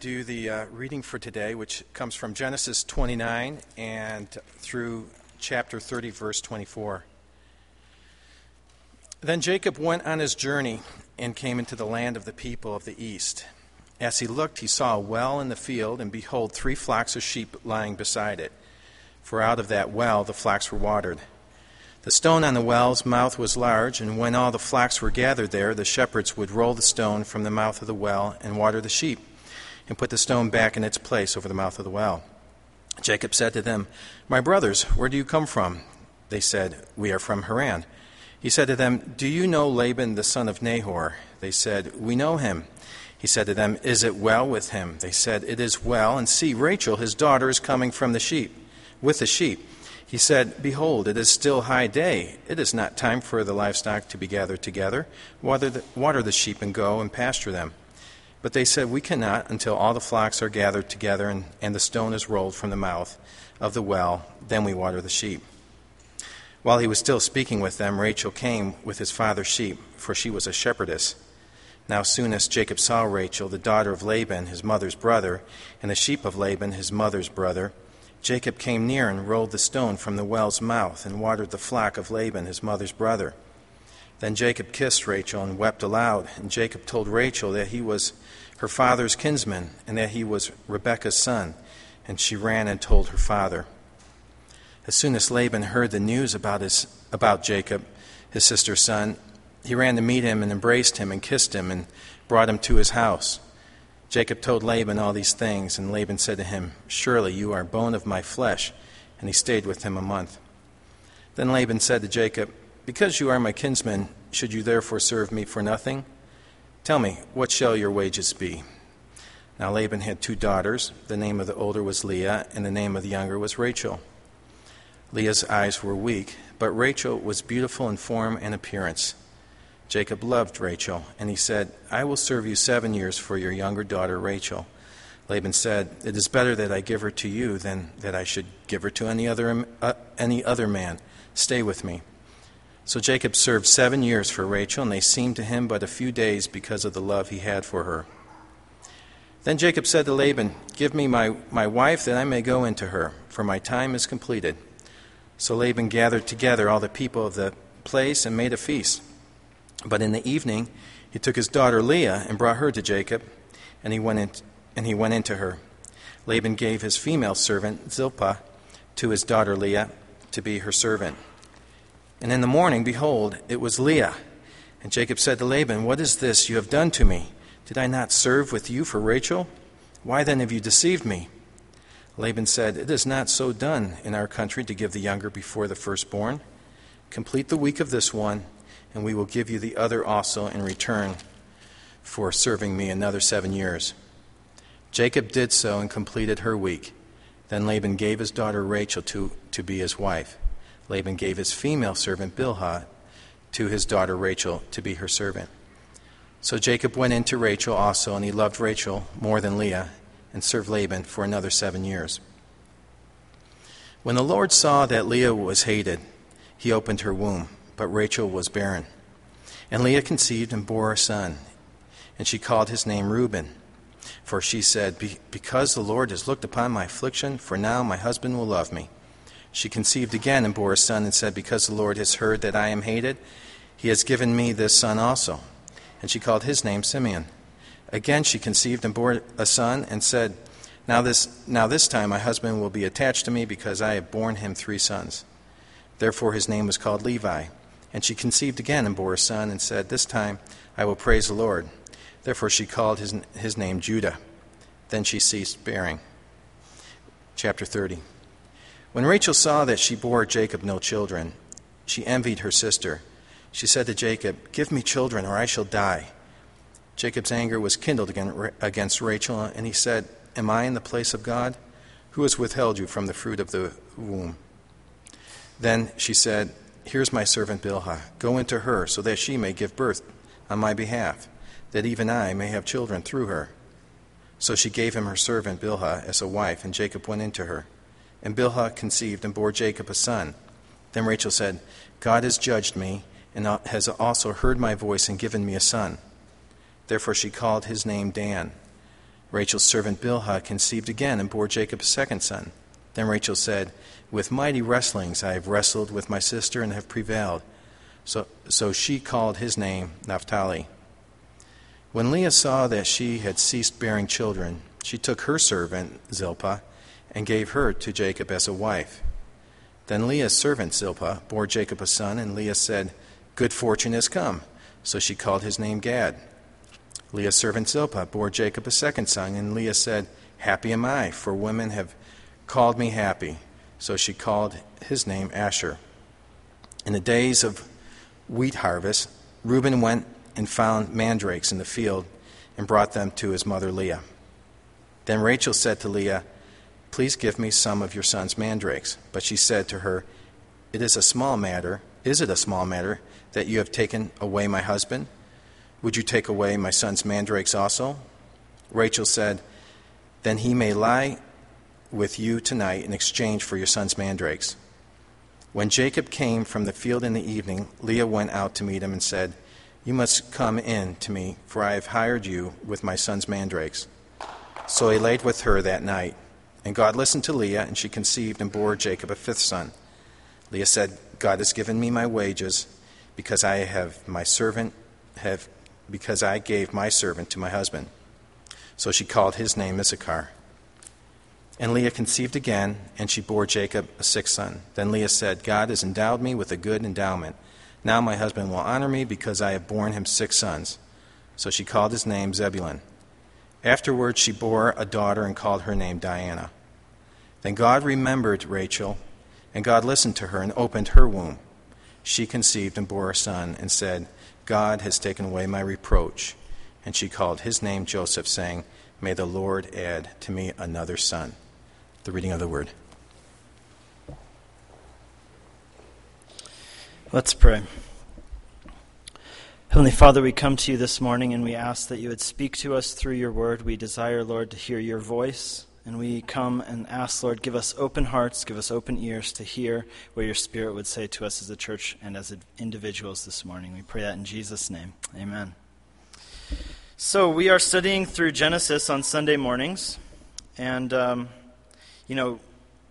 do the uh, reading for today, which comes from Genesis 29 and through chapter 30, verse 24. Then Jacob went on his journey and came into the land of the people of the east. As he looked, he saw a well in the field, and behold, three flocks of sheep lying beside it. For out of that well the flocks were watered. The stone on the well's mouth was large, and when all the flocks were gathered there, the shepherds would roll the stone from the mouth of the well and water the sheep and put the stone back in its place over the mouth of the well. Jacob said to them, My brothers, where do you come from? They said, We are from Haran. He said to them, Do you know Laban the son of Nahor? They said, We know him. He said to them, Is it well with him? They said, It is well. And see, Rachel, his daughter, is coming from the sheep, with the sheep. He said, Behold, it is still high day. It is not time for the livestock to be gathered together. Water the, water the sheep and go and pasture them. But they said, We cannot until all the flocks are gathered together and, and the stone is rolled from the mouth of the well. Then we water the sheep. While he was still speaking with them, Rachel came with his father's sheep, for she was a shepherdess. Now, soon as Jacob saw Rachel, the daughter of Laban, his mother's brother, and the sheep of Laban, his mother's brother, Jacob came near and rolled the stone from the well's mouth and watered the flock of Laban, his mother's brother. Then Jacob kissed Rachel and wept aloud. And Jacob told Rachel that he was her father's kinsman and that he was Rebekah's son. And she ran and told her father. As soon as Laban heard the news about, his, about Jacob, his sister's son, he ran to meet him and embraced him and kissed him and brought him to his house. Jacob told Laban all these things, and Laban said to him, Surely you are bone of my flesh. And he stayed with him a month. Then Laban said to Jacob, because you are my kinsman, should you therefore serve me for nothing? Tell me, what shall your wages be? Now Laban had two daughters. The name of the older was Leah, and the name of the younger was Rachel. Leah's eyes were weak, but Rachel was beautiful in form and appearance. Jacob loved Rachel, and he said, I will serve you seven years for your younger daughter Rachel. Laban said, It is better that I give her to you than that I should give her to any other, uh, any other man. Stay with me. So Jacob served seven years for Rachel, and they seemed to him but a few days because of the love he had for her. Then Jacob said to Laban, Give me my, my wife that I may go into her, for my time is completed. So Laban gathered together all the people of the place and made a feast. But in the evening he took his daughter Leah and brought her to Jacob, and he went, in, and he went into her. Laban gave his female servant Zilpah to his daughter Leah to be her servant. And in the morning, behold, it was Leah. And Jacob said to Laban, What is this you have done to me? Did I not serve with you for Rachel? Why then have you deceived me? Laban said, It is not so done in our country to give the younger before the firstborn. Complete the week of this one, and we will give you the other also in return for serving me another seven years. Jacob did so and completed her week. Then Laban gave his daughter Rachel to, to be his wife. Laban gave his female servant Bilhah to his daughter Rachel to be her servant. So Jacob went in to Rachel also, and he loved Rachel more than Leah, and served Laban for another seven years. When the Lord saw that Leah was hated, he opened her womb, but Rachel was barren. And Leah conceived and bore a son, and she called his name Reuben. For she said, Because the Lord has looked upon my affliction, for now my husband will love me. She conceived again and bore a son and said, Because the Lord has heard that I am hated, he has given me this son also. And she called his name Simeon. Again she conceived and bore a son and said, now this, now this time my husband will be attached to me because I have borne him three sons. Therefore his name was called Levi. And she conceived again and bore a son and said, This time I will praise the Lord. Therefore she called his, his name Judah. Then she ceased bearing. Chapter 30. When Rachel saw that she bore Jacob no children, she envied her sister. She said to Jacob, Give me children, or I shall die. Jacob's anger was kindled against Rachel, and he said, Am I in the place of God? Who has withheld you from the fruit of the womb? Then she said, Here's my servant Bilhah. Go into her, so that she may give birth on my behalf, that even I may have children through her. So she gave him her servant Bilhah as a wife, and Jacob went into her. And Bilhah conceived and bore Jacob a son. Then Rachel said, God has judged me, and has also heard my voice and given me a son. Therefore she called his name Dan. Rachel's servant Bilhah conceived again and bore Jacob a second son. Then Rachel said, With mighty wrestlings I have wrestled with my sister and have prevailed. So, so she called his name Naphtali. When Leah saw that she had ceased bearing children, she took her servant Zilpah and gave her to Jacob as a wife. Then Leah's servant Zilpah bore Jacob a son, and Leah said, Good fortune has come. So she called his name Gad. Leah's servant Zilpah bore Jacob a second son, and Leah said, Happy am I, for women have called me happy. So she called his name Asher. In the days of wheat harvest, Reuben went and found mandrakes in the field and brought them to his mother Leah. Then Rachel said to Leah, Please give me some of your son's mandrakes. But she said to her, It is a small matter. Is it a small matter that you have taken away my husband? Would you take away my son's mandrakes also? Rachel said, Then he may lie with you tonight in exchange for your son's mandrakes. When Jacob came from the field in the evening, Leah went out to meet him and said, You must come in to me, for I have hired you with my son's mandrakes. So he laid with her that night. And God listened to Leah, and she conceived and bore Jacob a fifth son. Leah said, God has given me my wages, because I have my servant have because I gave my servant to my husband. So she called his name Issachar. And Leah conceived again, and she bore Jacob a sixth son. Then Leah said, God has endowed me with a good endowment. Now my husband will honor me because I have borne him six sons. So she called his name Zebulun. Afterwards she bore a daughter and called her name Dinah. Then God remembered Rachel, and God listened to her and opened her womb. She conceived and bore a son, and said, God has taken away my reproach. And she called his name Joseph, saying, May the Lord add to me another son. The reading of the word. Let's pray. Heavenly Father, we come to you this morning and we ask that you would speak to us through your word. We desire, Lord, to hear your voice. And we come and ask, Lord, give us open hearts, give us open ears to hear what your Spirit would say to us as a church and as individuals this morning. We pray that in Jesus' name. Amen. So, we are studying through Genesis on Sunday mornings. And, um, you know,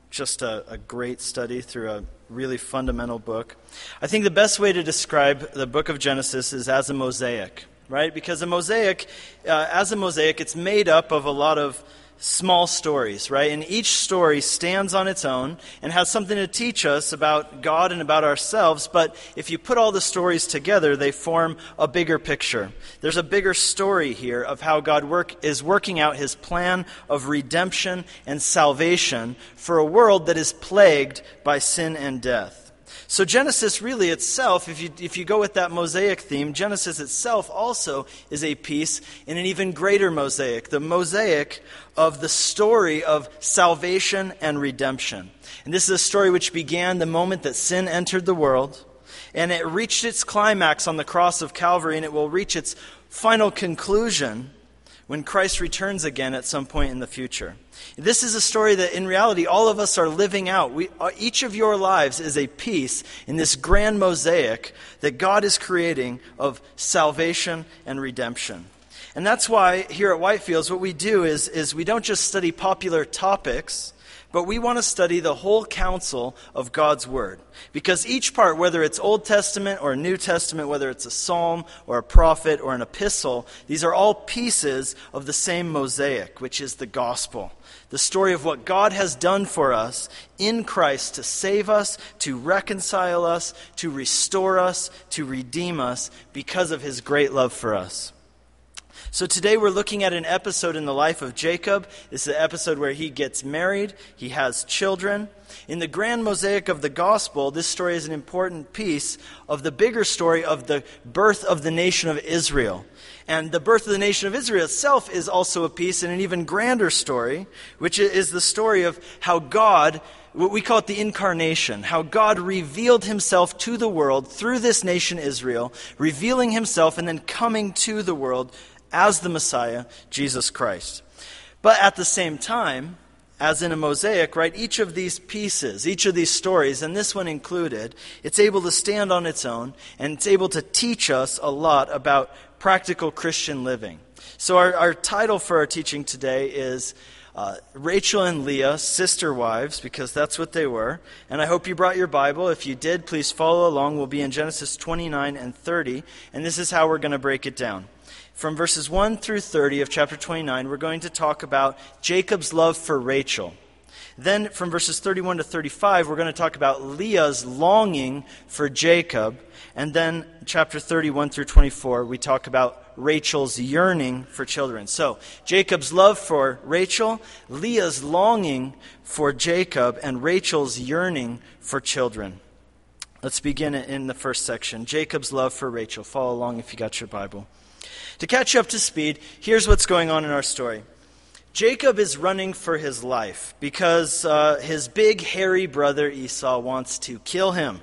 just a, a great study through a really fundamental book. I think the best way to describe the book of Genesis is as a mosaic, right? Because a mosaic, uh, as a mosaic, it's made up of a lot of small stories, right? And each story stands on its own and has something to teach us about God and about ourselves. But if you put all the stories together, they form a bigger picture. There's a bigger story here of how God work, is working out his plan of redemption and salvation for a world that is plagued by sin and death. So, Genesis really itself, if you, if you go with that mosaic theme, Genesis itself also is a piece in an even greater mosaic the mosaic of the story of salvation and redemption. And this is a story which began the moment that sin entered the world, and it reached its climax on the cross of Calvary, and it will reach its final conclusion when Christ returns again at some point in the future. This is a story that in reality all of us are living out. We, uh, each of your lives is a piece in this grand mosaic that God is creating of salvation and redemption. And that's why here at Whitefields, what we do is, is we don't just study popular topics but we want to study the whole counsel of God's Word. Because each part, whether it's Old Testament or New Testament, whether it's a psalm or a prophet or an epistle, these are all pieces of the same mosaic, which is the gospel. The story of what God has done for us in Christ to save us, to reconcile us, to restore us, to redeem us because of his great love for us. So today we're looking at an episode in the life of Jacob. This is an episode where he gets married, he has children. In the grand mosaic of the gospel, this story is an important piece of the bigger story of the birth of the nation of Israel. And the birth of the nation of Israel itself is also a piece in an even grander story, which is the story of how God what we call it the incarnation, how God revealed himself to the world through this nation Israel, revealing himself and then coming to the world as the Messiah, Jesus Christ. But at the same time, as in a mosaic, right, each of these pieces, each of these stories, and this one included, it's able to stand on its own and it's able to teach us a lot about practical Christian living. So, our, our title for our teaching today is uh, Rachel and Leah, sister wives, because that's what they were. And I hope you brought your Bible. If you did, please follow along. We'll be in Genesis 29 and 30, and this is how we're going to break it down. From verses 1 through 30 of chapter 29, we're going to talk about Jacob's love for Rachel. Then, from verses 31 to 35, we're going to talk about Leah's longing for Jacob. And then, chapter 31 through 24, we talk about Rachel's yearning for children. So, Jacob's love for Rachel, Leah's longing for Jacob, and Rachel's yearning for children. Let's begin in the first section Jacob's love for Rachel. Follow along if you got your Bible. To catch up to speed, here's what's going on in our story. Jacob is running for his life because uh, his big hairy brother Esau wants to kill him.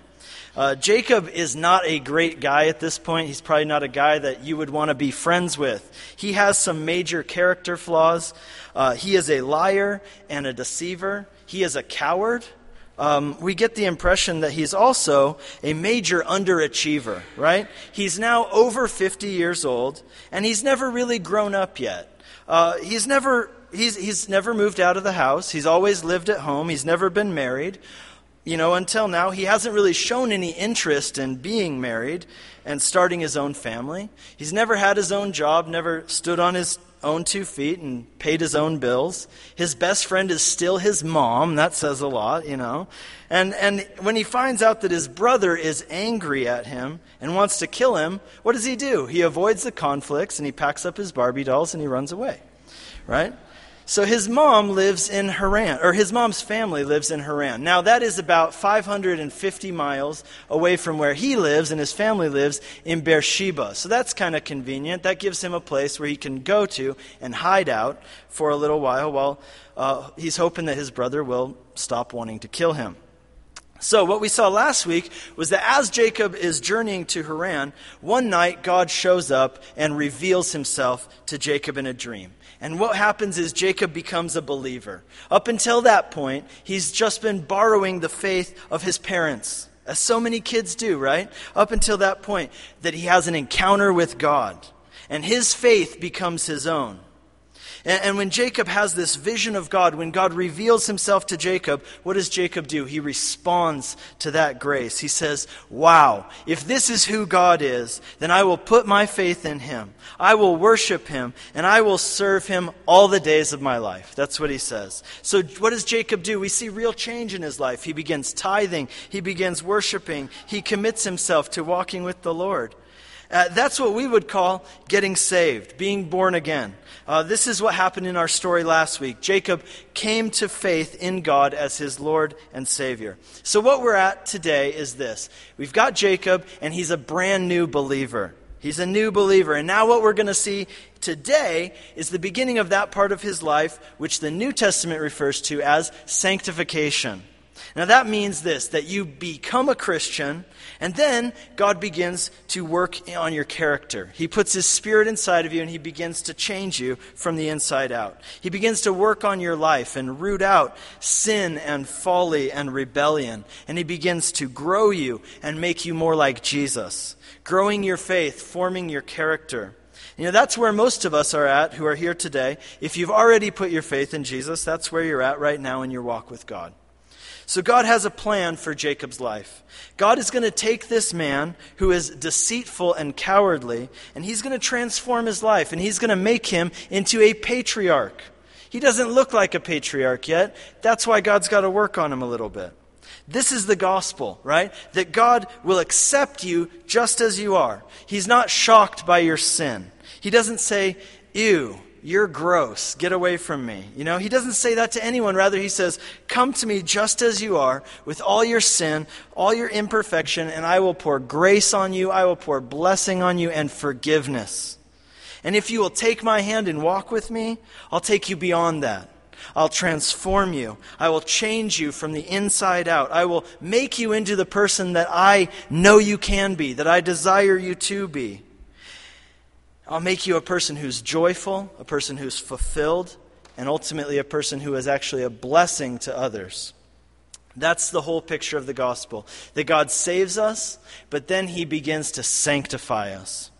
Uh, Jacob is not a great guy at this point. He's probably not a guy that you would want to be friends with. He has some major character flaws. Uh, he is a liar and a deceiver. He is a coward. Um, we get the impression that he's also a major underachiever, right? He's now over 50 years old, and he's never really grown up yet. Uh, he's never he's, he's never moved out of the house. He's always lived at home. He's never been married. You know, until now, he hasn't really shown any interest in being married and starting his own family. He's never had his own job, never stood on his own two feet and paid his own bills. His best friend is still his mom. That says a lot, you know. And, and when he finds out that his brother is angry at him and wants to kill him, what does he do? He avoids the conflicts and he packs up his Barbie dolls and he runs away, right? So his mom lives in Haran, or his mom's family lives in Haran. Now, that is about 550 miles away from where he lives, and his family lives in Beersheba. So that's kind of convenient. That gives him a place where he can go to and hide out for a little while while uh, he's hoping that his brother will stop wanting to kill him. So, what we saw last week was that as Jacob is journeying to Haran, one night God shows up and reveals himself to Jacob in a dream. And what happens is Jacob becomes a believer. Up until that point, he's just been borrowing the faith of his parents, as so many kids do, right? Up until that point, that he has an encounter with God. And his faith becomes his own. And, and when Jacob has this vision of God, when God reveals himself to Jacob, what does Jacob do? He responds to that grace. He says, Wow, if this is who God is, then I will put my faith in him. I will worship him, and I will serve him all the days of my life. That's what he says. So, what does Jacob do? We see real change in his life. He begins tithing, he begins worshiping, he commits himself to walking with the Lord. Uh, that's what we would call getting saved, being born again. Uh, this is what happened in our story last week. Jacob came to faith in God as his Lord and Savior. So, what we're at today is this we've got Jacob, and he's a brand new believer. He's a new believer. And now, what we're going to see today is the beginning of that part of his life, which the New Testament refers to as sanctification. Now, that means this that you become a Christian, and then God begins to work on your character. He puts His Spirit inside of you, and He begins to change you from the inside out. He begins to work on your life and root out sin and folly and rebellion. And He begins to grow you and make you more like Jesus, growing your faith, forming your character. You know, that's where most of us are at who are here today. If you've already put your faith in Jesus, that's where you're at right now in your walk with God. So God has a plan for Jacob's life. God is going to take this man who is deceitful and cowardly, and he's going to transform his life, and he's going to make him into a patriarch. He doesn't look like a patriarch yet. That's why God's got to work on him a little bit. This is the gospel, right? That God will accept you just as you are. He's not shocked by your sin. He doesn't say, Ew, you're gross. Get away from me. You know, he doesn't say that to anyone. Rather, he says, Come to me just as you are, with all your sin, all your imperfection, and I will pour grace on you. I will pour blessing on you and forgiveness. And if you will take my hand and walk with me, I'll take you beyond that. I'll transform you. I will change you from the inside out. I will make you into the person that I know you can be, that I desire you to be. I'll make you a person who's joyful, a person who's fulfilled, and ultimately a person who is actually a blessing to others. That's the whole picture of the gospel. That God saves us, but then he begins to sanctify us.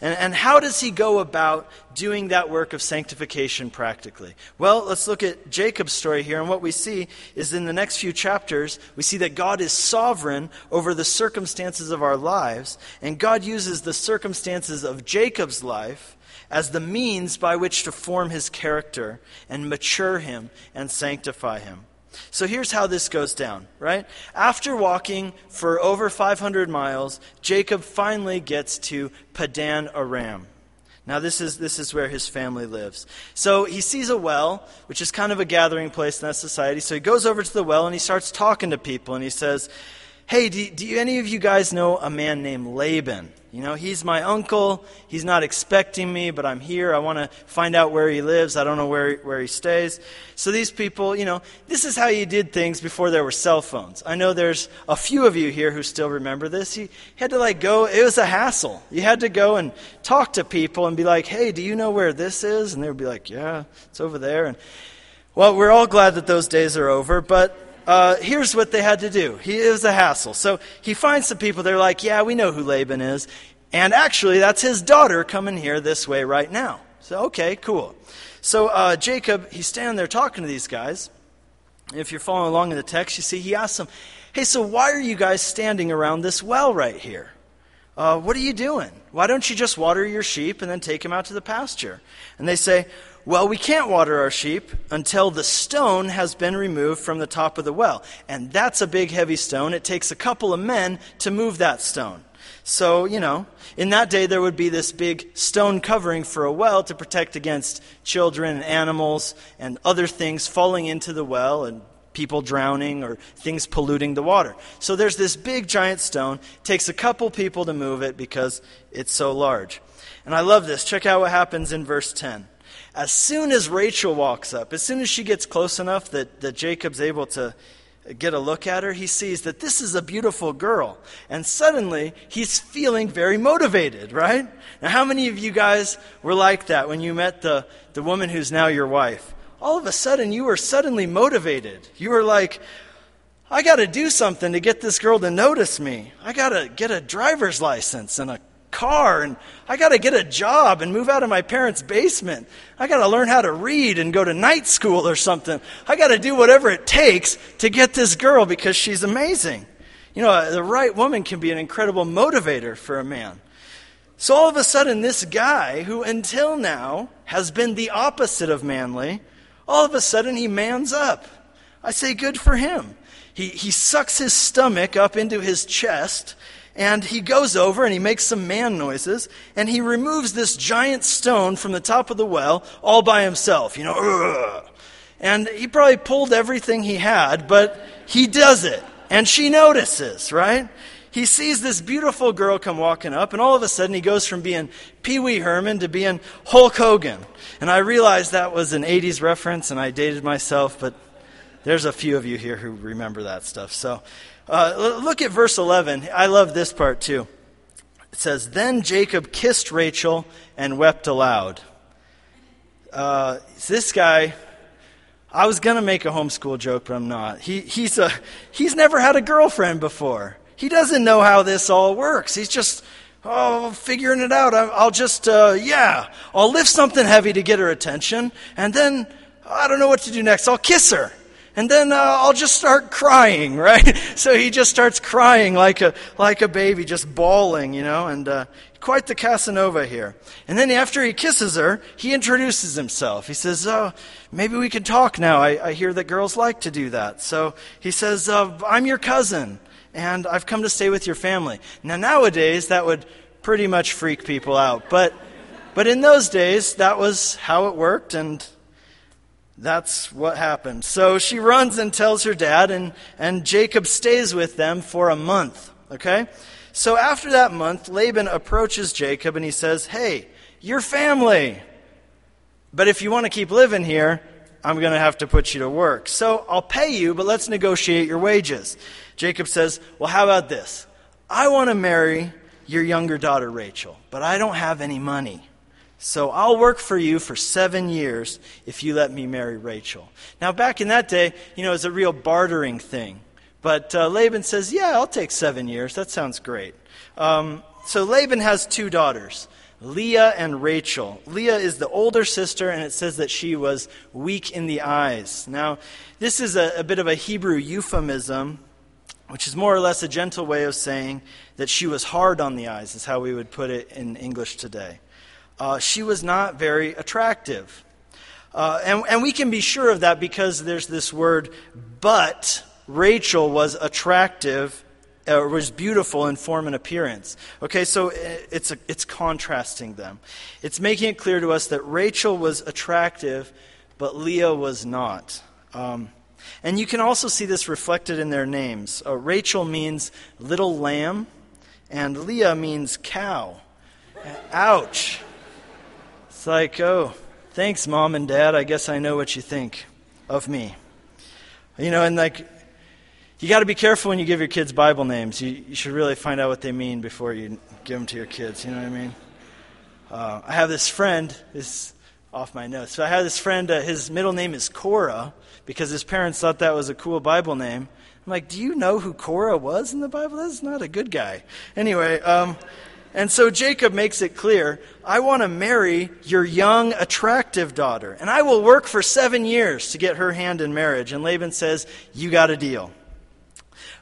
And, and how does he go about doing that work of sanctification practically? Well, let's look at Jacob's story here. And what we see is in the next few chapters, we see that God is sovereign over the circumstances of our lives. And God uses the circumstances of Jacob's life as the means by which to form his character and mature him and sanctify him. So here's how this goes down, right? After walking for over 500 miles, Jacob finally gets to Padan Aram. Now, this is, this is where his family lives. So he sees a well, which is kind of a gathering place in that society. So he goes over to the well and he starts talking to people and he says, Hey, do, do any of you guys know a man named Laban? You know, he's my uncle. He's not expecting me, but I'm here. I want to find out where he lives. I don't know where, where he stays. So these people, you know, this is how you did things before there were cell phones. I know there's a few of you here who still remember this. You had to, like, go, it was a hassle. You had to go and talk to people and be like, hey, do you know where this is? And they would be like, yeah, it's over there. And, well, we're all glad that those days are over, but uh, here's what they had to do. He, it was a hassle. So he finds some people. They're like, yeah, we know who Laban is. And actually, that's his daughter coming here this way right now. So, okay, cool. So uh, Jacob, he's standing there talking to these guys. If you're following along in the text, you see he asks them, hey, so why are you guys standing around this well right here? Uh, what are you doing? Why don't you just water your sheep and then take them out to the pasture? And they say, well, we can't water our sheep until the stone has been removed from the top of the well. And that's a big, heavy stone. It takes a couple of men to move that stone. So, you know, in that day there would be this big stone covering for a well to protect against children and animals and other things falling into the well and people drowning or things polluting the water. So there's this big giant stone. It takes a couple people to move it because it's so large. And I love this. Check out what happens in verse 10. As soon as Rachel walks up, as soon as she gets close enough that, that Jacob's able to get a look at her, he sees that this is a beautiful girl. And suddenly, he's feeling very motivated, right? Now, how many of you guys were like that when you met the, the woman who's now your wife? All of a sudden, you were suddenly motivated. You were like, I got to do something to get this girl to notice me. I got to get a driver's license and a car and I got to get a job and move out of my parents' basement. I got to learn how to read and go to night school or something. I got to do whatever it takes to get this girl because she's amazing. You know, the right woman can be an incredible motivator for a man. So all of a sudden, this guy, who until now has been the opposite of manly, all of a sudden he mans up. I say, good for him. He, he sucks his stomach up into his chest and he goes over and he makes some man noises and he removes this giant stone from the top of the well all by himself, you know. Ugh. And he probably pulled everything he had, but he does it. And she notices, right? He sees this beautiful girl come walking up, and all of a sudden he goes from being Pee Wee Herman to being Hulk Hogan. And I realized that was an 80s reference, and I dated myself, but there's a few of you here who remember that stuff. So uh, look at verse 11. I love this part too. It says, Then Jacob kissed Rachel and wept aloud. Uh, this guy, I was going to make a homeschool joke, but I'm not. He, he's, a, he's never had a girlfriend before. He doesn't know how this all works. He's just, oh, figuring it out. I'll just, uh, yeah, I'll lift something heavy to get her attention, and then I don't know what to do next. I'll kiss her and then uh, I'll just start crying, right? So he just starts crying like a like a baby, just bawling, you know, and uh, quite the Casanova here. And then after he kisses her, he introduces himself. He says, "Oh, maybe we can talk now. I, I hear that girls like to do that." So he says, uh, "I'm your cousin, and I've come to stay with your family." Now nowadays that would pretty much freak people out, but but in those days that was how it worked, and that's what happened. So she runs and tells her dad, and, and Jacob stays with them for a month. Okay? So after that month, Laban approaches Jacob and he says, Hey, you're family. But if you want to keep living here, I'm going to have to put you to work. So I'll pay you, but let's negotiate your wages. Jacob says, Well, how about this? I want to marry your younger daughter, Rachel, but I don't have any money. So I'll work for you for seven years if you let me marry Rachel. Now, back in that day, you know, it was a real bartering thing. But uh, Laban says, Yeah, I'll take seven years. That sounds great. Um, so Laban has two daughters. Leah and Rachel. Leah is the older sister, and it says that she was weak in the eyes. Now, this is a, a, bit of a Hebrew euphemism, which is more or less a gentle way of saying that she was hard on the eyes, is how we would put it in English today. Uh, she was not very attractive. Uh, and, and we can be sure of that because there's this word, but Rachel was attractive or was beautiful in form and appearance. Okay, so it's, a, it's contrasting them. It's making it clear to us that Rachel was attractive, but Leah was not. Um, and you can also see this reflected in their names. Uh, Rachel means little lamb, and Leah means cow. Ouch. It's like, oh, thanks, mom and dad. I guess I know what you think of me. You know, and like, you got to be careful when you give your kids Bible names. You, you, should really find out what they mean before you give them to your kids. You know what I mean? Uh, I have this friend, this off my notes. So I have this friend, uh, his middle name is Korah because his parents thought that was a cool Bible name. I'm like, do you know who Korah was in the Bible? That's not a good guy. Anyway, um, and so Jacob makes it clear I want to marry your young, attractive daughter, and I will work for seven years to get her hand in marriage. And Laban says, You got a deal.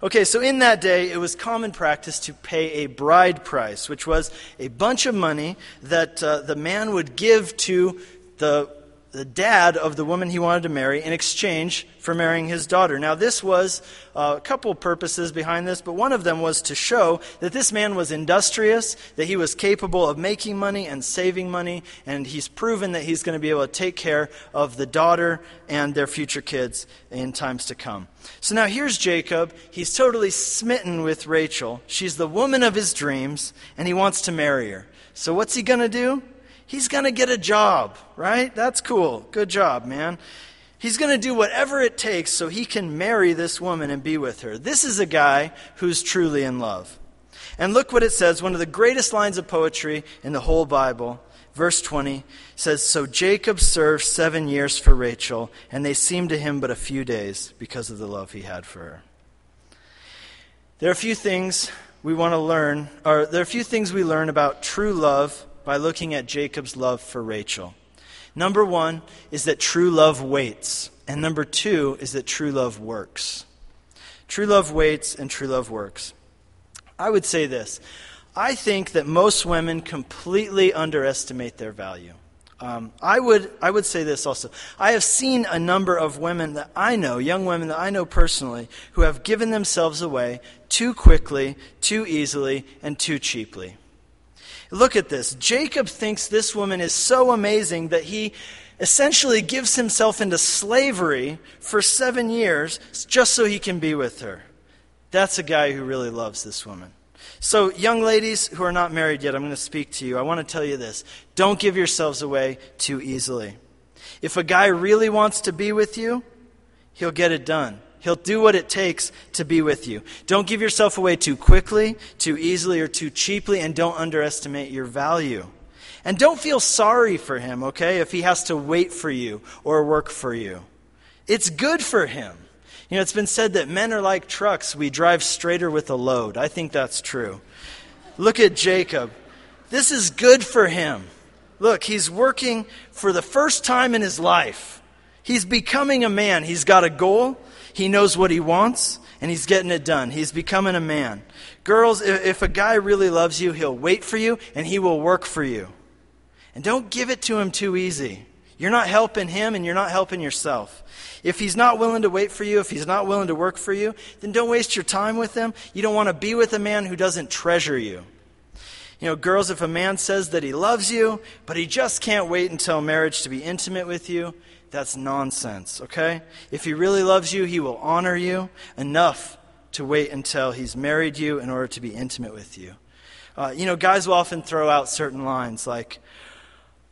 Okay, so in that day, it was common practice to pay a bride price, which was a bunch of money that uh, the man would give to the the dad of the woman he wanted to marry in exchange for marrying his daughter. Now, this was uh, a couple purposes behind this, but one of them was to show that this man was industrious, that he was capable of making money and saving money, and he's proven that he's going to be able to take care of the daughter and their future kids in times to come. So now here's Jacob. He's totally smitten with Rachel. She's the woman of his dreams, and he wants to marry her. So what's he going to do? He's going to get a job, right? That's cool. Good job, man. He's going to do whatever it takes so he can marry this woman and be with her. This is a guy who's truly in love. And look what it says, one of the greatest lines of poetry in the whole Bible. Verse 20 says So Jacob served seven years for Rachel, and they seemed to him but a few days because of the love he had for her. There are a few things we want to learn, or there are a few things we learn about true love by looking at Jacob's love for Rachel. Number one is that true love waits. And number two is that true love works. True love waits and true love works. I would say this I think that most women completely underestimate their value. Um, I, would, I would say this also. I have seen a number of women that I know, young women that I know personally, who have given themselves away too quickly, too easily, and too cheaply. Look at this. Jacob thinks this woman is so amazing that he essentially gives himself into slavery for seven years just so he can be with her. That's a guy who really loves this woman. So, young ladies who are not married yet, I'm going to speak to you. I want to tell you this don't give yourselves away too easily. If a guy really wants to be with you, he'll get it done. He'll do what it takes to be with you. Don't give yourself away too quickly, too easily, or too cheaply, and don't underestimate your value. And don't feel sorry for him, okay, if he has to wait for you or work for you. It's good for him. You know, it's been said that men are like trucks, we drive straighter with a load. I think that's true. Look at Jacob. This is good for him. Look, he's working for the first time in his life. He's becoming a man. He's got a goal. He knows what he wants, and he's getting it done. He's becoming a man. Girls, if a guy really loves you, he'll wait for you, and he will work for you. And don't give it to him too easy. You're not helping him, and you're not helping yourself. If he's not willing to wait for you, if he's not willing to work for you, then don't waste your time with him. You don't want to be with a man who doesn't treasure you. You know, girls, if a man says that he loves you, but he just can't wait until marriage to be intimate with you, that's nonsense, okay? If he really loves you, he will honor you enough to wait until he's married you in order to be intimate with you. Uh, you know, guys will often throw out certain lines like,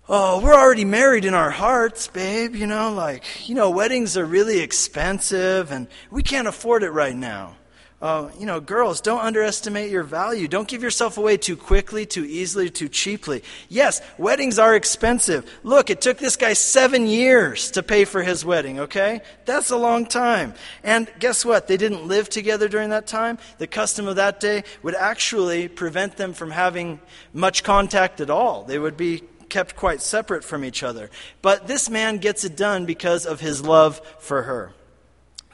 Oh, we're already married in our hearts, babe. You know, like, you know, weddings are really expensive and we can't afford it right now. Uh, you know, girls, don't underestimate your value. Don't give yourself away too quickly, too easily, too cheaply. Yes, weddings are expensive. Look, it took this guy seven years to pay for his wedding, okay? That's a long time. And guess what? They didn't live together during that time. The custom of that day would actually prevent them from having much contact at all. They would be kept quite separate from each other. But this man gets it done because of his love for her.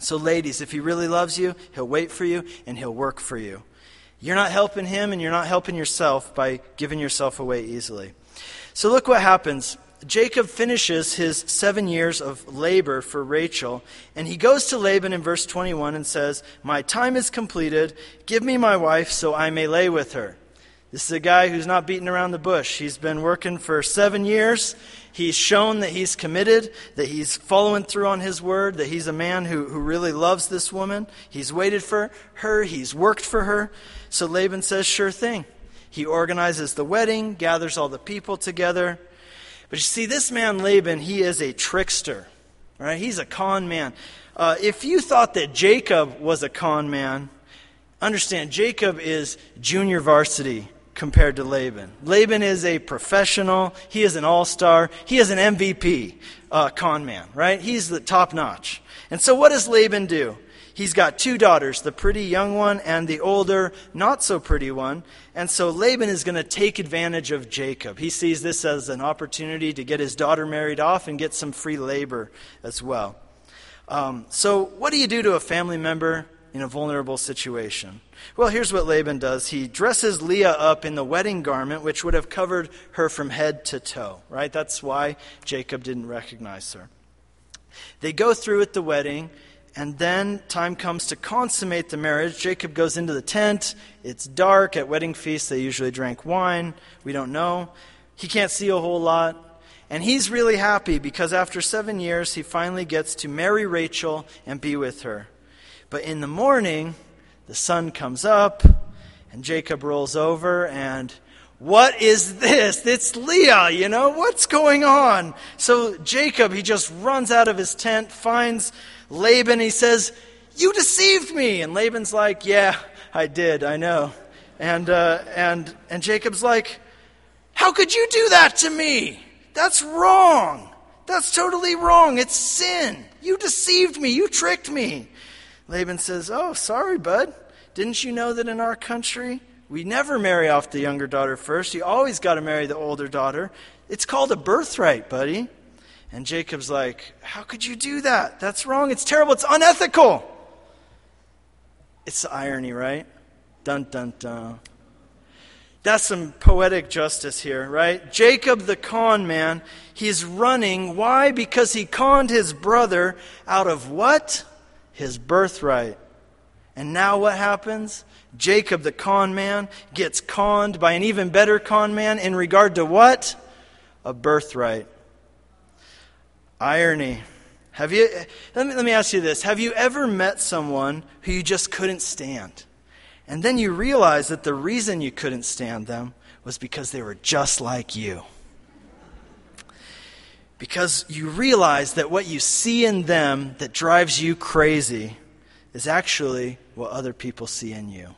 So, ladies, if he really loves you, he'll wait for you and he'll work for you. You're not helping him and you're not helping yourself by giving yourself away easily. So, look what happens. Jacob finishes his seven years of labor for Rachel, and he goes to Laban in verse 21 and says, My time is completed. Give me my wife so I may lay with her. This is a guy who's not beating around the bush. He's been working for seven years. He's shown that he's committed, that he's following through on his word, that he's a man who, who really loves this woman. He's waited for her, he's worked for her. So Laban says, Sure thing. He organizes the wedding, gathers all the people together. But you see, this man Laban, he is a trickster. Right? He's a con man. Uh, if you thought that Jacob was a con man, understand Jacob is junior varsity compared to Laban. Laban is a professional, he is an all star, he is an MVP uh, con man, right? He's the top notch. And so, what does Laban do? He's got two daughters, the pretty young one and the older, not so pretty one. And so Laban is going to take advantage of Jacob. He sees this as an opportunity to get his daughter married off and get some free labor as well. Um, so, what do you do to a family member in a vulnerable situation? Well, here's what Laban does. He dresses Leah up in the wedding garment, which would have covered her from head to toe, right? That's why Jacob didn't recognize her. They go through at the wedding, and then time comes to consummate the marriage. Jacob goes into the tent. It's dark. At wedding feasts, they usually drank wine. We don't know. He can't see a whole lot. And he's really happy because after seven years, he finally gets to marry Rachel and be with her. But in the morning, the sun comes up, and Jacob rolls over, and what is this? It's Leah, you know? What's going on? So Jacob, he just runs out of his tent, finds Laban, he says, You deceived me. And Laban's like, Yeah, I did, I know. And, uh, and, and Jacob's like, How could you do that to me? That's wrong. That's totally wrong. It's sin. You deceived me. You tricked me. Laban says, Oh, sorry, bud. Didn't you know that in our country, we never marry off the younger daughter first? You always got to marry the older daughter. It's called a birthright, buddy. And Jacob's like, How could you do that? That's wrong. It's terrible. It's unethical. It's the irony, right? Dun, dun, dun. That's some poetic justice here, right? Jacob the con man, he's running. Why? Because he conned his brother out of what? His birthright. And now what happens? Jacob, the con man, gets conned by an even better con man in regard to what? A birthright. Irony. Have you, let me, let me ask you this. Have you ever met someone who you just couldn't stand? And then you realize that the reason you couldn't stand them was because they were just like you because you realize that what you see in them that drives you crazy is actually what other people see in you.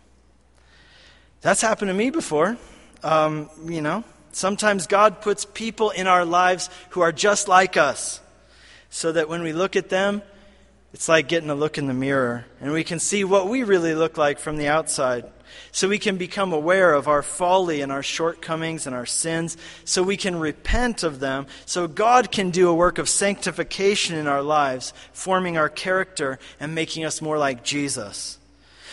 That's happened to me before. Um, you know, sometimes God puts people in our lives who are just like us, so that when we look at them, it's like getting a look in the mirror, and we can see what we really look like from the outside so we can become aware of our folly and our shortcomings and our sins, so we can repent of them, so God can do a work of sanctification in our lives, forming our character and making us more like Jesus.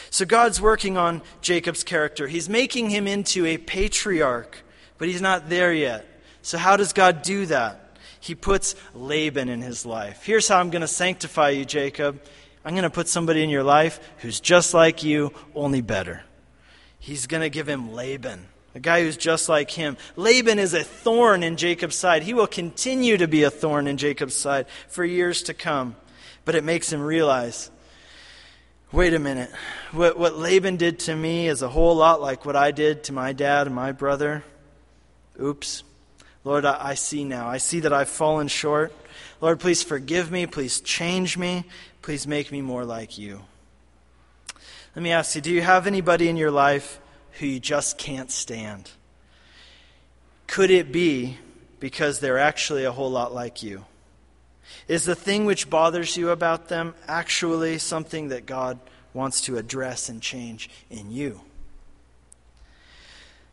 So God's working on Jacob's character. He's making him into a patriarch, but he's not there yet. So, how does God do that? He puts Laban in his life. Here's how I'm going to sanctify you, Jacob. I'm going to put somebody in your life who's just like you, only better he's going to give him Laban, a guy who's just like him. Laban is a thorn in Jacob's side. He will continue to be a thorn in Jacob's side for years to come. But it makes him realize wait a minute. What, what Laban did to me is a whole lot like what I did to my dad and my brother. Oops. Lord, I, I see now. I see that I've fallen short. Lord, please forgive me. Please change me. Please make me more like you. Let me ask you do you have anybody in your life who you just can't stand? Could it be because they're actually a whole lot like you? Is the thing which bothers you about them actually something that God wants to address and change in you?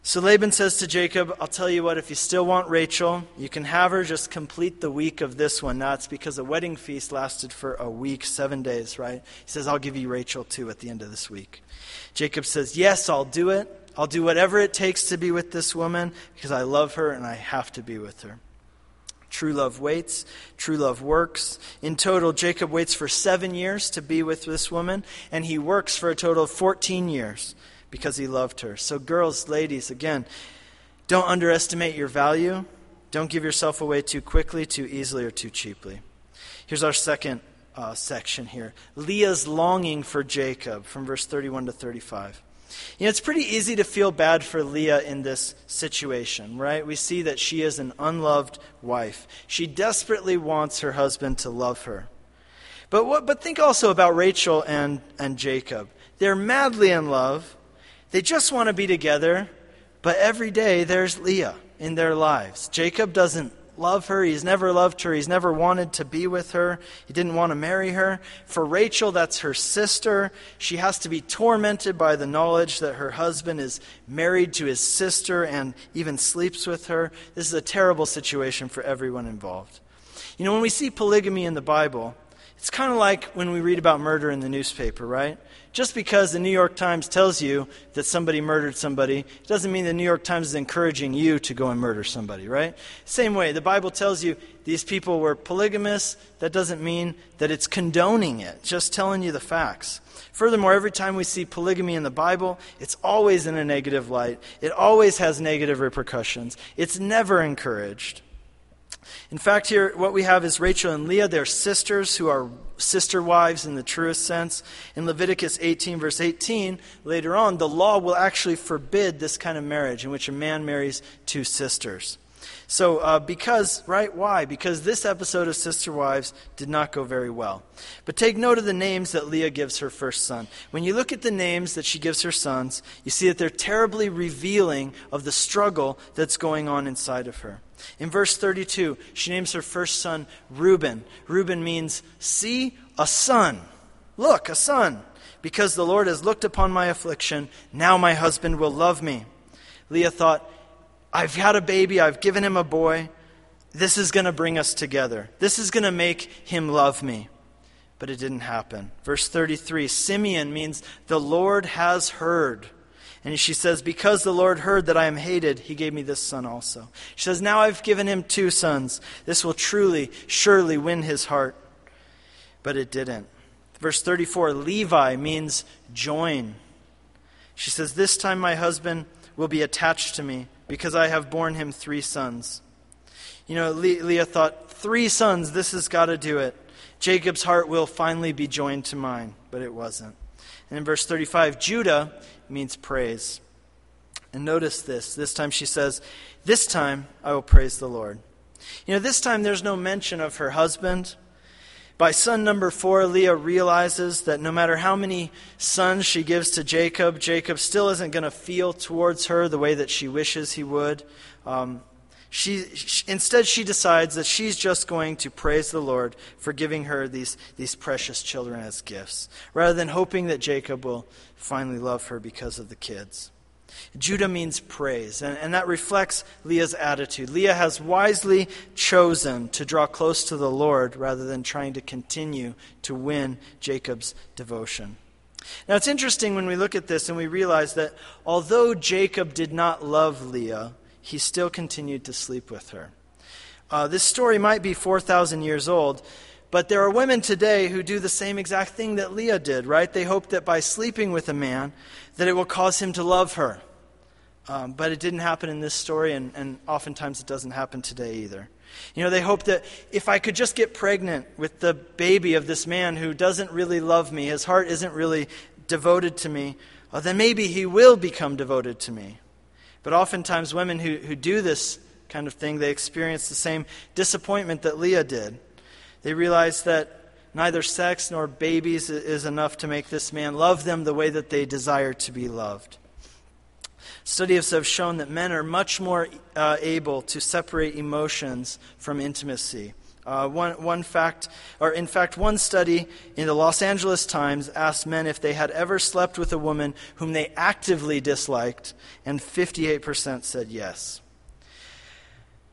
So Laban says to Jacob, I'll tell you what, if you still want Rachel, you can have her just complete the week of this one. Now, it's because the wedding feast lasted for a week, seven days, right? He says, I'll give you Rachel too at the end of this week. Jacob says, Yes, I'll do it. I'll do whatever it takes to be with this woman because I love her and I have to be with her. True love waits, true love works. In total, Jacob waits for seven years to be with this woman, and he works for a total of 14 years because he loved her. So, girls, ladies, again, don't underestimate your value. Don't give yourself away too quickly, too easily, or too cheaply. Here's our second uh, section here Leah's longing for Jacob from verse 31 to 35. You know, it's pretty easy to feel bad for Leah in this situation, right? We see that she is an unloved wife. She desperately wants her husband to love her. But, what, but think also about Rachel and, and Jacob. They're madly in love, they just want to be together, but every day there's Leah in their lives. Jacob doesn't love her. He's never loved her. He's never wanted to be with her. He didn't want to marry her. For Rachel, that's her sister. She has to be tormented by the knowledge that her husband is married to his sister and even sleeps with her. This is a terrible situation for everyone involved. You know, when we see polygamy in the Bible, it's kind of like when we read about murder in the newspaper, right? Just because the New York Times tells you that somebody murdered somebody, it doesn't mean the New York Times is encouraging you to go and murder somebody, right? Same way, the Bible tells you these people were polygamous. That doesn't mean that it's condoning it, just telling you the facts. Furthermore, every time we see polygamy in the Bible, it's always in a negative light. It always has negative repercussions. It's never encouraged. In fact, here what we have is Rachel and Leah. They're sisters who are sister wives in the truest sense. In Leviticus 18, verse 18, later on, the law will actually forbid this kind of marriage in which a man marries two sisters. So, uh, because, right? Why? Because this episode of Sister Wives did not go very well. But take note of the names that Leah gives her first son. When you look at the names that she gives her sons, you see that they're terribly revealing of the struggle that's going on inside of her. In verse 32, she names her first son Reuben. Reuben means, see, a son. Look, a son. Because the Lord has looked upon my affliction, now my husband will love me. Leah thought, I've had a baby, I've given him a boy. This is going to bring us together. This is going to make him love me. But it didn't happen. Verse 33 Simeon means the Lord has heard. And she says, Because the Lord heard that I am hated, he gave me this son also. She says, Now I've given him two sons. This will truly, surely win his heart. But it didn't. Verse 34 Levi means join. She says, This time my husband will be attached to me because I have borne him three sons. You know, Le- Leah thought, Three sons, this has got to do it. Jacob's heart will finally be joined to mine. But it wasn't. And in verse 35, Judah means praise. And notice this. This time she says, This time I will praise the Lord. You know, this time there's no mention of her husband. By son number four, Leah realizes that no matter how many sons she gives to Jacob, Jacob still isn't going to feel towards her the way that she wishes he would. Um, she, she, instead, she decides that she's just going to praise the Lord for giving her these, these precious children as gifts, rather than hoping that Jacob will finally love her because of the kids. Judah means praise, and, and that reflects Leah's attitude. Leah has wisely chosen to draw close to the Lord rather than trying to continue to win Jacob's devotion. Now, it's interesting when we look at this and we realize that although Jacob did not love Leah, he still continued to sleep with her. Uh, this story might be 4,000 years old, but there are women today who do the same exact thing that Leah did, right? They hope that by sleeping with a man, that it will cause him to love her. Um, but it didn't happen in this story, and, and oftentimes it doesn't happen today either. You know, they hope that if I could just get pregnant with the baby of this man who doesn't really love me, his heart isn't really devoted to me, well, then maybe he will become devoted to me. But oftentimes, women who, who do this kind of thing, they experience the same disappointment that Leah did. They realize that neither sex nor babies is enough to make this man love them the way that they desire to be loved. Studies have shown that men are much more uh, able to separate emotions from intimacy. Uh, one, one fact, or in fact, one study in the Los Angeles Times asked men if they had ever slept with a woman whom they actively disliked, and 58% said yes.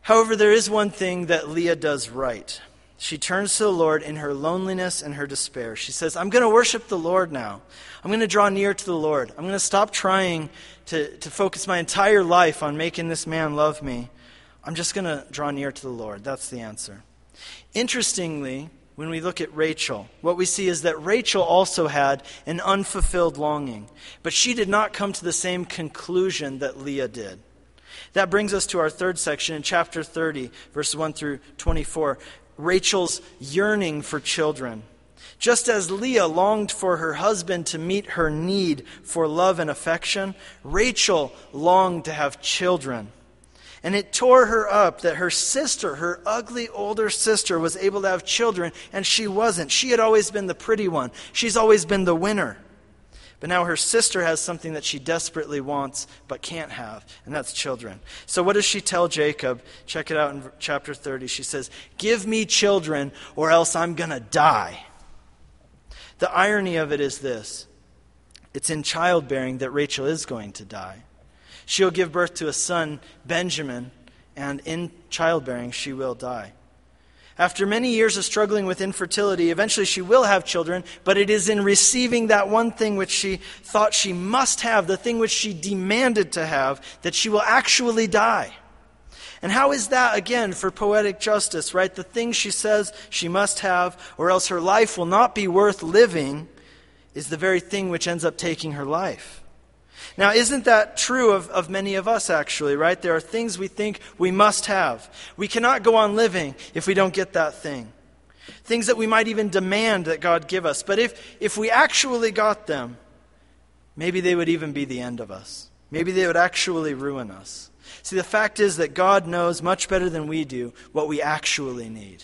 However, there is one thing that Leah does right. She turns to the Lord in her loneliness and her despair. She says, I'm going to worship the Lord now. I'm going to draw near to the Lord. I'm going to stop trying to, to focus my entire life on making this man love me. I'm just going to draw near to the Lord. That's the answer. Interestingly, when we look at Rachel, what we see is that Rachel also had an unfulfilled longing, but she did not come to the same conclusion that Leah did. That brings us to our third section in chapter 30, verses 1 through 24 Rachel's yearning for children. Just as Leah longed for her husband to meet her need for love and affection, Rachel longed to have children. And it tore her up that her sister, her ugly older sister, was able to have children, and she wasn't. She had always been the pretty one, she's always been the winner. But now her sister has something that she desperately wants but can't have, and that's children. So what does she tell Jacob? Check it out in chapter 30. She says, Give me children, or else I'm going to die. The irony of it is this it's in childbearing that Rachel is going to die. She'll give birth to a son, Benjamin, and in childbearing she will die. After many years of struggling with infertility, eventually she will have children, but it is in receiving that one thing which she thought she must have, the thing which she demanded to have, that she will actually die. And how is that, again, for poetic justice, right? The thing she says she must have, or else her life will not be worth living, is the very thing which ends up taking her life. Now, isn't that true of, of many of us, actually, right? There are things we think we must have. We cannot go on living if we don't get that thing. Things that we might even demand that God give us. But if, if we actually got them, maybe they would even be the end of us. Maybe they would actually ruin us. See, the fact is that God knows much better than we do what we actually need.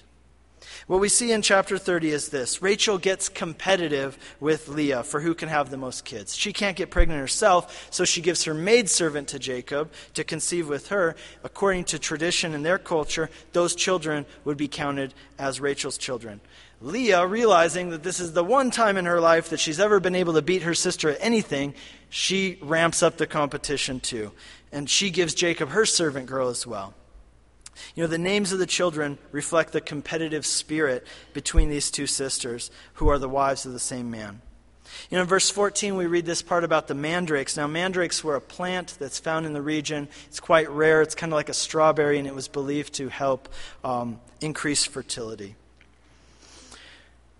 What we see in chapter 30 is this Rachel gets competitive with Leah for who can have the most kids. She can't get pregnant herself, so she gives her maidservant to Jacob to conceive with her. According to tradition in their culture, those children would be counted as Rachel's children. Leah, realizing that this is the one time in her life that she's ever been able to beat her sister at anything, she ramps up the competition too. And she gives Jacob her servant girl as well. You know, the names of the children reflect the competitive spirit between these two sisters who are the wives of the same man. You know, in verse 14, we read this part about the mandrakes. Now, mandrakes were a plant that's found in the region. It's quite rare. It's kind of like a strawberry, and it was believed to help um, increase fertility.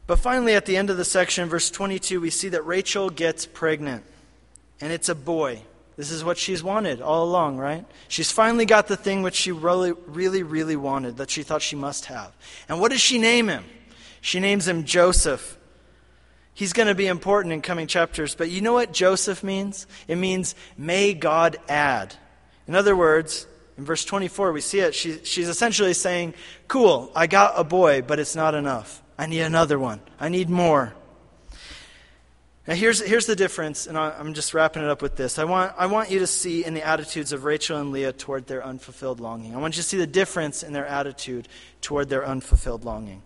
But finally, at the end of the section, verse 22, we see that Rachel gets pregnant, and it's a boy. This is what she's wanted all along, right? She's finally got the thing which she really, really, really wanted, that she thought she must have. And what does she name him? She names him Joseph. He's going to be important in coming chapters, but you know what Joseph means? It means, may God add. In other words, in verse 24, we see it. She, she's essentially saying, Cool, I got a boy, but it's not enough. I need another one. I need more. Now, here's, here's the difference, and I'm just wrapping it up with this. I want, I want you to see in the attitudes of Rachel and Leah toward their unfulfilled longing. I want you to see the difference in their attitude toward their unfulfilled longing.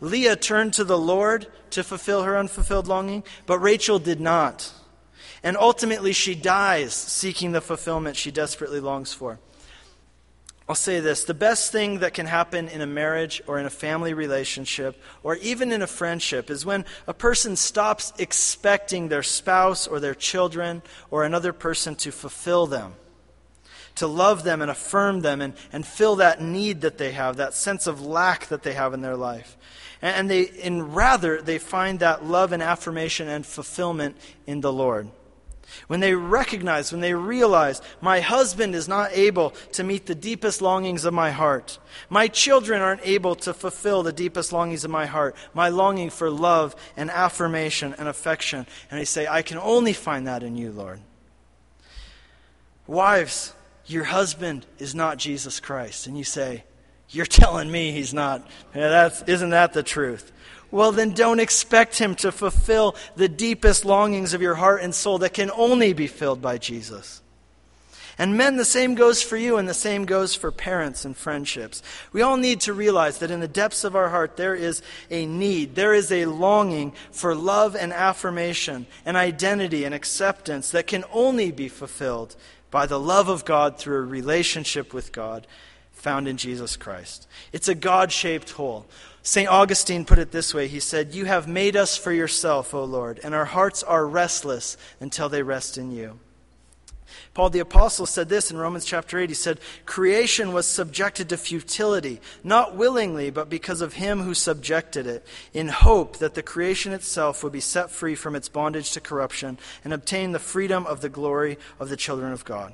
Leah turned to the Lord to fulfill her unfulfilled longing, but Rachel did not. And ultimately, she dies seeking the fulfillment she desperately longs for. I'll say this the best thing that can happen in a marriage or in a family relationship or even in a friendship is when a person stops expecting their spouse or their children or another person to fulfill them, to love them and affirm them and, and fill that need that they have, that sense of lack that they have in their life. And, and they, and rather, they find that love and affirmation and fulfillment in the Lord. When they recognize, when they realize, my husband is not able to meet the deepest longings of my heart. My children aren't able to fulfill the deepest longings of my heart. My longing for love and affirmation and affection. And they say, I can only find that in you, Lord. Wives, your husband is not Jesus Christ. And you say, You're telling me he's not. Yeah, that's, isn't that the truth? Well, then don't expect Him to fulfill the deepest longings of your heart and soul that can only be filled by Jesus. And men, the same goes for you, and the same goes for parents and friendships. We all need to realize that in the depths of our heart, there is a need, there is a longing for love and affirmation, and identity and acceptance that can only be fulfilled by the love of God through a relationship with God found in Jesus Christ. It's a God shaped hole. St. Augustine put it this way He said, You have made us for yourself, O Lord, and our hearts are restless until they rest in you. Paul the Apostle said this in Romans chapter 8. He said, Creation was subjected to futility, not willingly, but because of him who subjected it, in hope that the creation itself would be set free from its bondage to corruption and obtain the freedom of the glory of the children of God.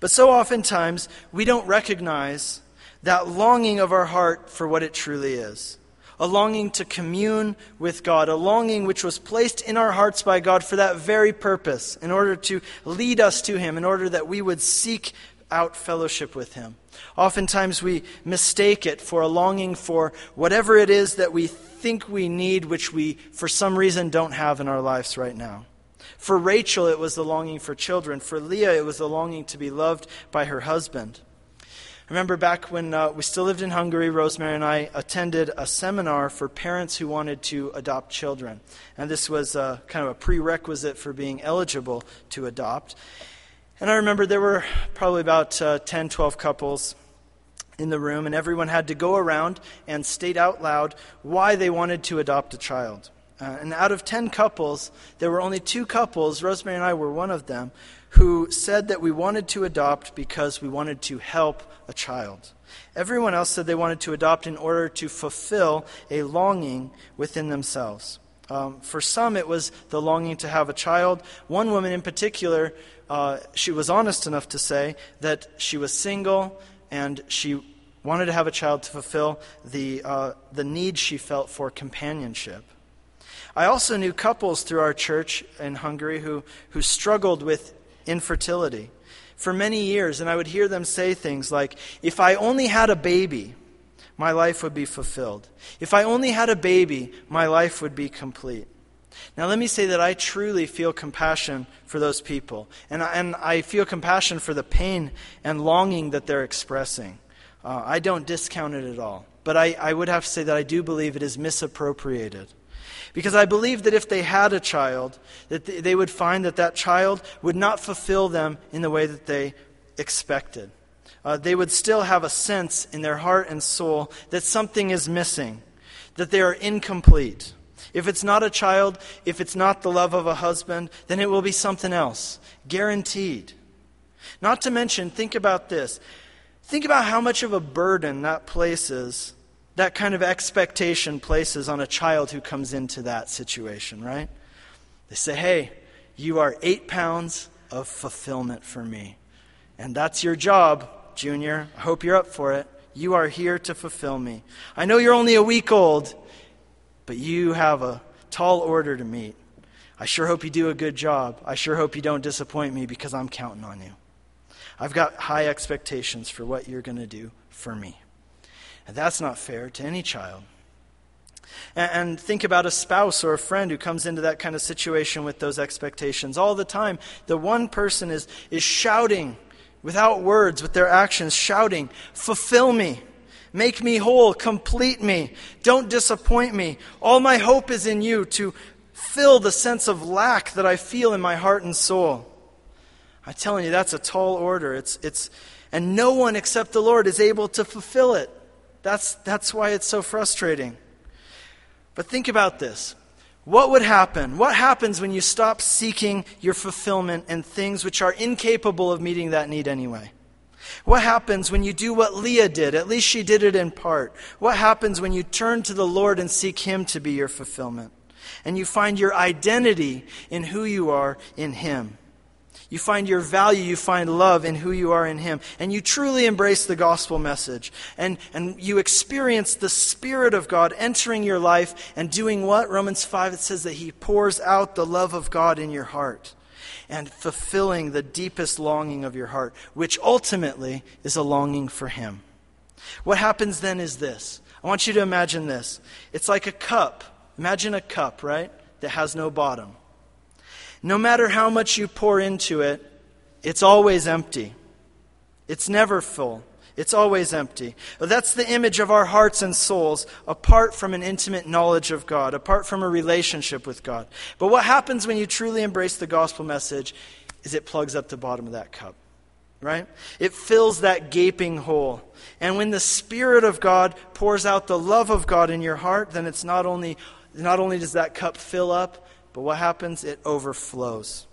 But so oftentimes, we don't recognize that longing of our heart for what it truly is a longing to commune with God, a longing which was placed in our hearts by God for that very purpose, in order to lead us to Him, in order that we would seek out fellowship with Him. Oftentimes we mistake it for a longing for whatever it is that we think we need, which we, for some reason, don't have in our lives right now. For Rachel, it was the longing for children. For Leah, it was the longing to be loved by her husband. I remember back when uh, we still lived in Hungary, Rosemary and I attended a seminar for parents who wanted to adopt children. And this was uh, kind of a prerequisite for being eligible to adopt. And I remember there were probably about uh, 10, 12 couples in the room, and everyone had to go around and state out loud why they wanted to adopt a child. Uh, and out of 10 couples, there were only two couples, Rosemary and I were one of them, who said that we wanted to adopt because we wanted to help a child. Everyone else said they wanted to adopt in order to fulfill a longing within themselves. Um, for some, it was the longing to have a child. One woman in particular, uh, she was honest enough to say that she was single and she wanted to have a child to fulfill the, uh, the need she felt for companionship. I also knew couples through our church in Hungary who, who struggled with infertility for many years, and I would hear them say things like, If I only had a baby, my life would be fulfilled. If I only had a baby, my life would be complete. Now, let me say that I truly feel compassion for those people, and I, and I feel compassion for the pain and longing that they're expressing. Uh, I don't discount it at all, but I, I would have to say that I do believe it is misappropriated. Because I believe that if they had a child, that they would find that that child would not fulfill them in the way that they expected. Uh, they would still have a sense in their heart and soul that something is missing, that they are incomplete. If it's not a child, if it's not the love of a husband, then it will be something else, guaranteed. Not to mention, think about this. Think about how much of a burden that places that kind of expectation places on a child who comes into that situation, right? They say, hey, you are eight pounds of fulfillment for me. And that's your job, Junior. I hope you're up for it. You are here to fulfill me. I know you're only a week old, but you have a tall order to meet. I sure hope you do a good job. I sure hope you don't disappoint me because I'm counting on you. I've got high expectations for what you're going to do for me. And that's not fair to any child. And, think about a spouse or a friend who comes into that kind of situation with those expectations. All the time, the one person is, is shouting without words, with their actions, shouting, Fulfill me. Make me whole. Complete me. Don't disappoint me. All my hope is in you to fill the sense of lack that I feel in my heart and soul. I'm telling you, that's a tall order. It's, it's, and no one except the Lord is able to fulfill it. That's, that's why it's so frustrating. But think about this. What would happen? What happens when you stop seeking your fulfillment in things which are incapable of meeting that need anyway? What happens when you do what Leah did? At least she did it in part. What happens when you turn to the Lord and seek Him to be your fulfillment? And you find your identity in who you are in Him. You find your value, you find love in who you are in Him. And you truly embrace the gospel message. And, and you experience the Spirit of God entering your life and doing what? Romans 5, it says that He pours out the love of God in your heart and fulfilling the deepest longing of your heart, which ultimately is a longing for Him. What happens then is this. I want you to imagine this. It's like a cup Imagine a cup, right, that has no bottom. No matter how much you pour into it, it's always empty. It's never full. It's always empty. That's the image of our hearts and souls apart from an intimate knowledge of God, apart from a relationship with God. But what happens when you truly embrace the gospel message is it plugs up the bottom of that cup, right? It fills that gaping hole. And when the Spirit of God pours out the love of God in your heart, then it's not only, not only does that cup fill up, but what happens? It overflows.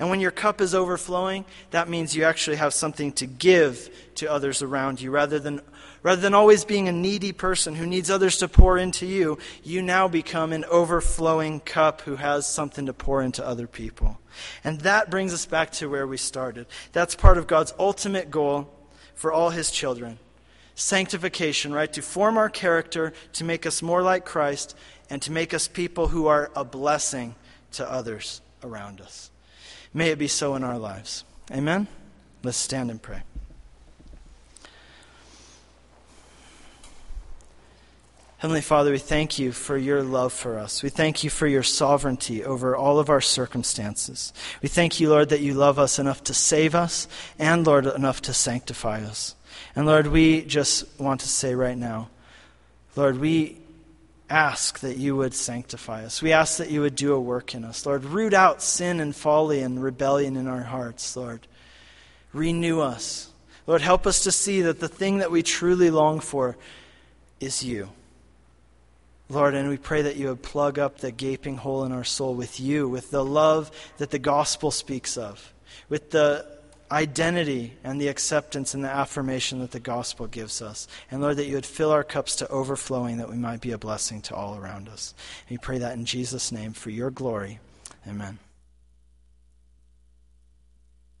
And when your cup is overflowing, that means you actually have something to give to others around you. Rather than, rather than always being a needy person who needs others to pour into you, you now become an overflowing cup who has something to pour into other people. And that brings us back to where we started. That's part of God's ultimate goal for all his children sanctification, right? To form our character, to make us more like Christ, and to make us people who are a blessing to others around us. May it be so in our lives. Amen? Let's stand and pray. Heavenly Father, we thank you for your love for us. We thank you for your sovereignty over all of our circumstances. We thank you, Lord, that you love us enough to save us and, Lord, enough to sanctify us. And, Lord, we just want to say right now, Lord, we ask that you would sanctify us. We ask that you would do a work in us. Lord, root out sin and folly and rebellion in our hearts, Lord. Renew us. Lord, help us to see that the thing that we truly long for is you. Lord, and we pray that you would plug up the gaping hole in our soul with you, with the love that the gospel speaks of, with the identity and the acceptance and the affirmation that the gospel gives us. And Lord, that you would fill our cups to overflowing that we might be a blessing to all around us. And we pray that in Jesus' name for your glory. Amen.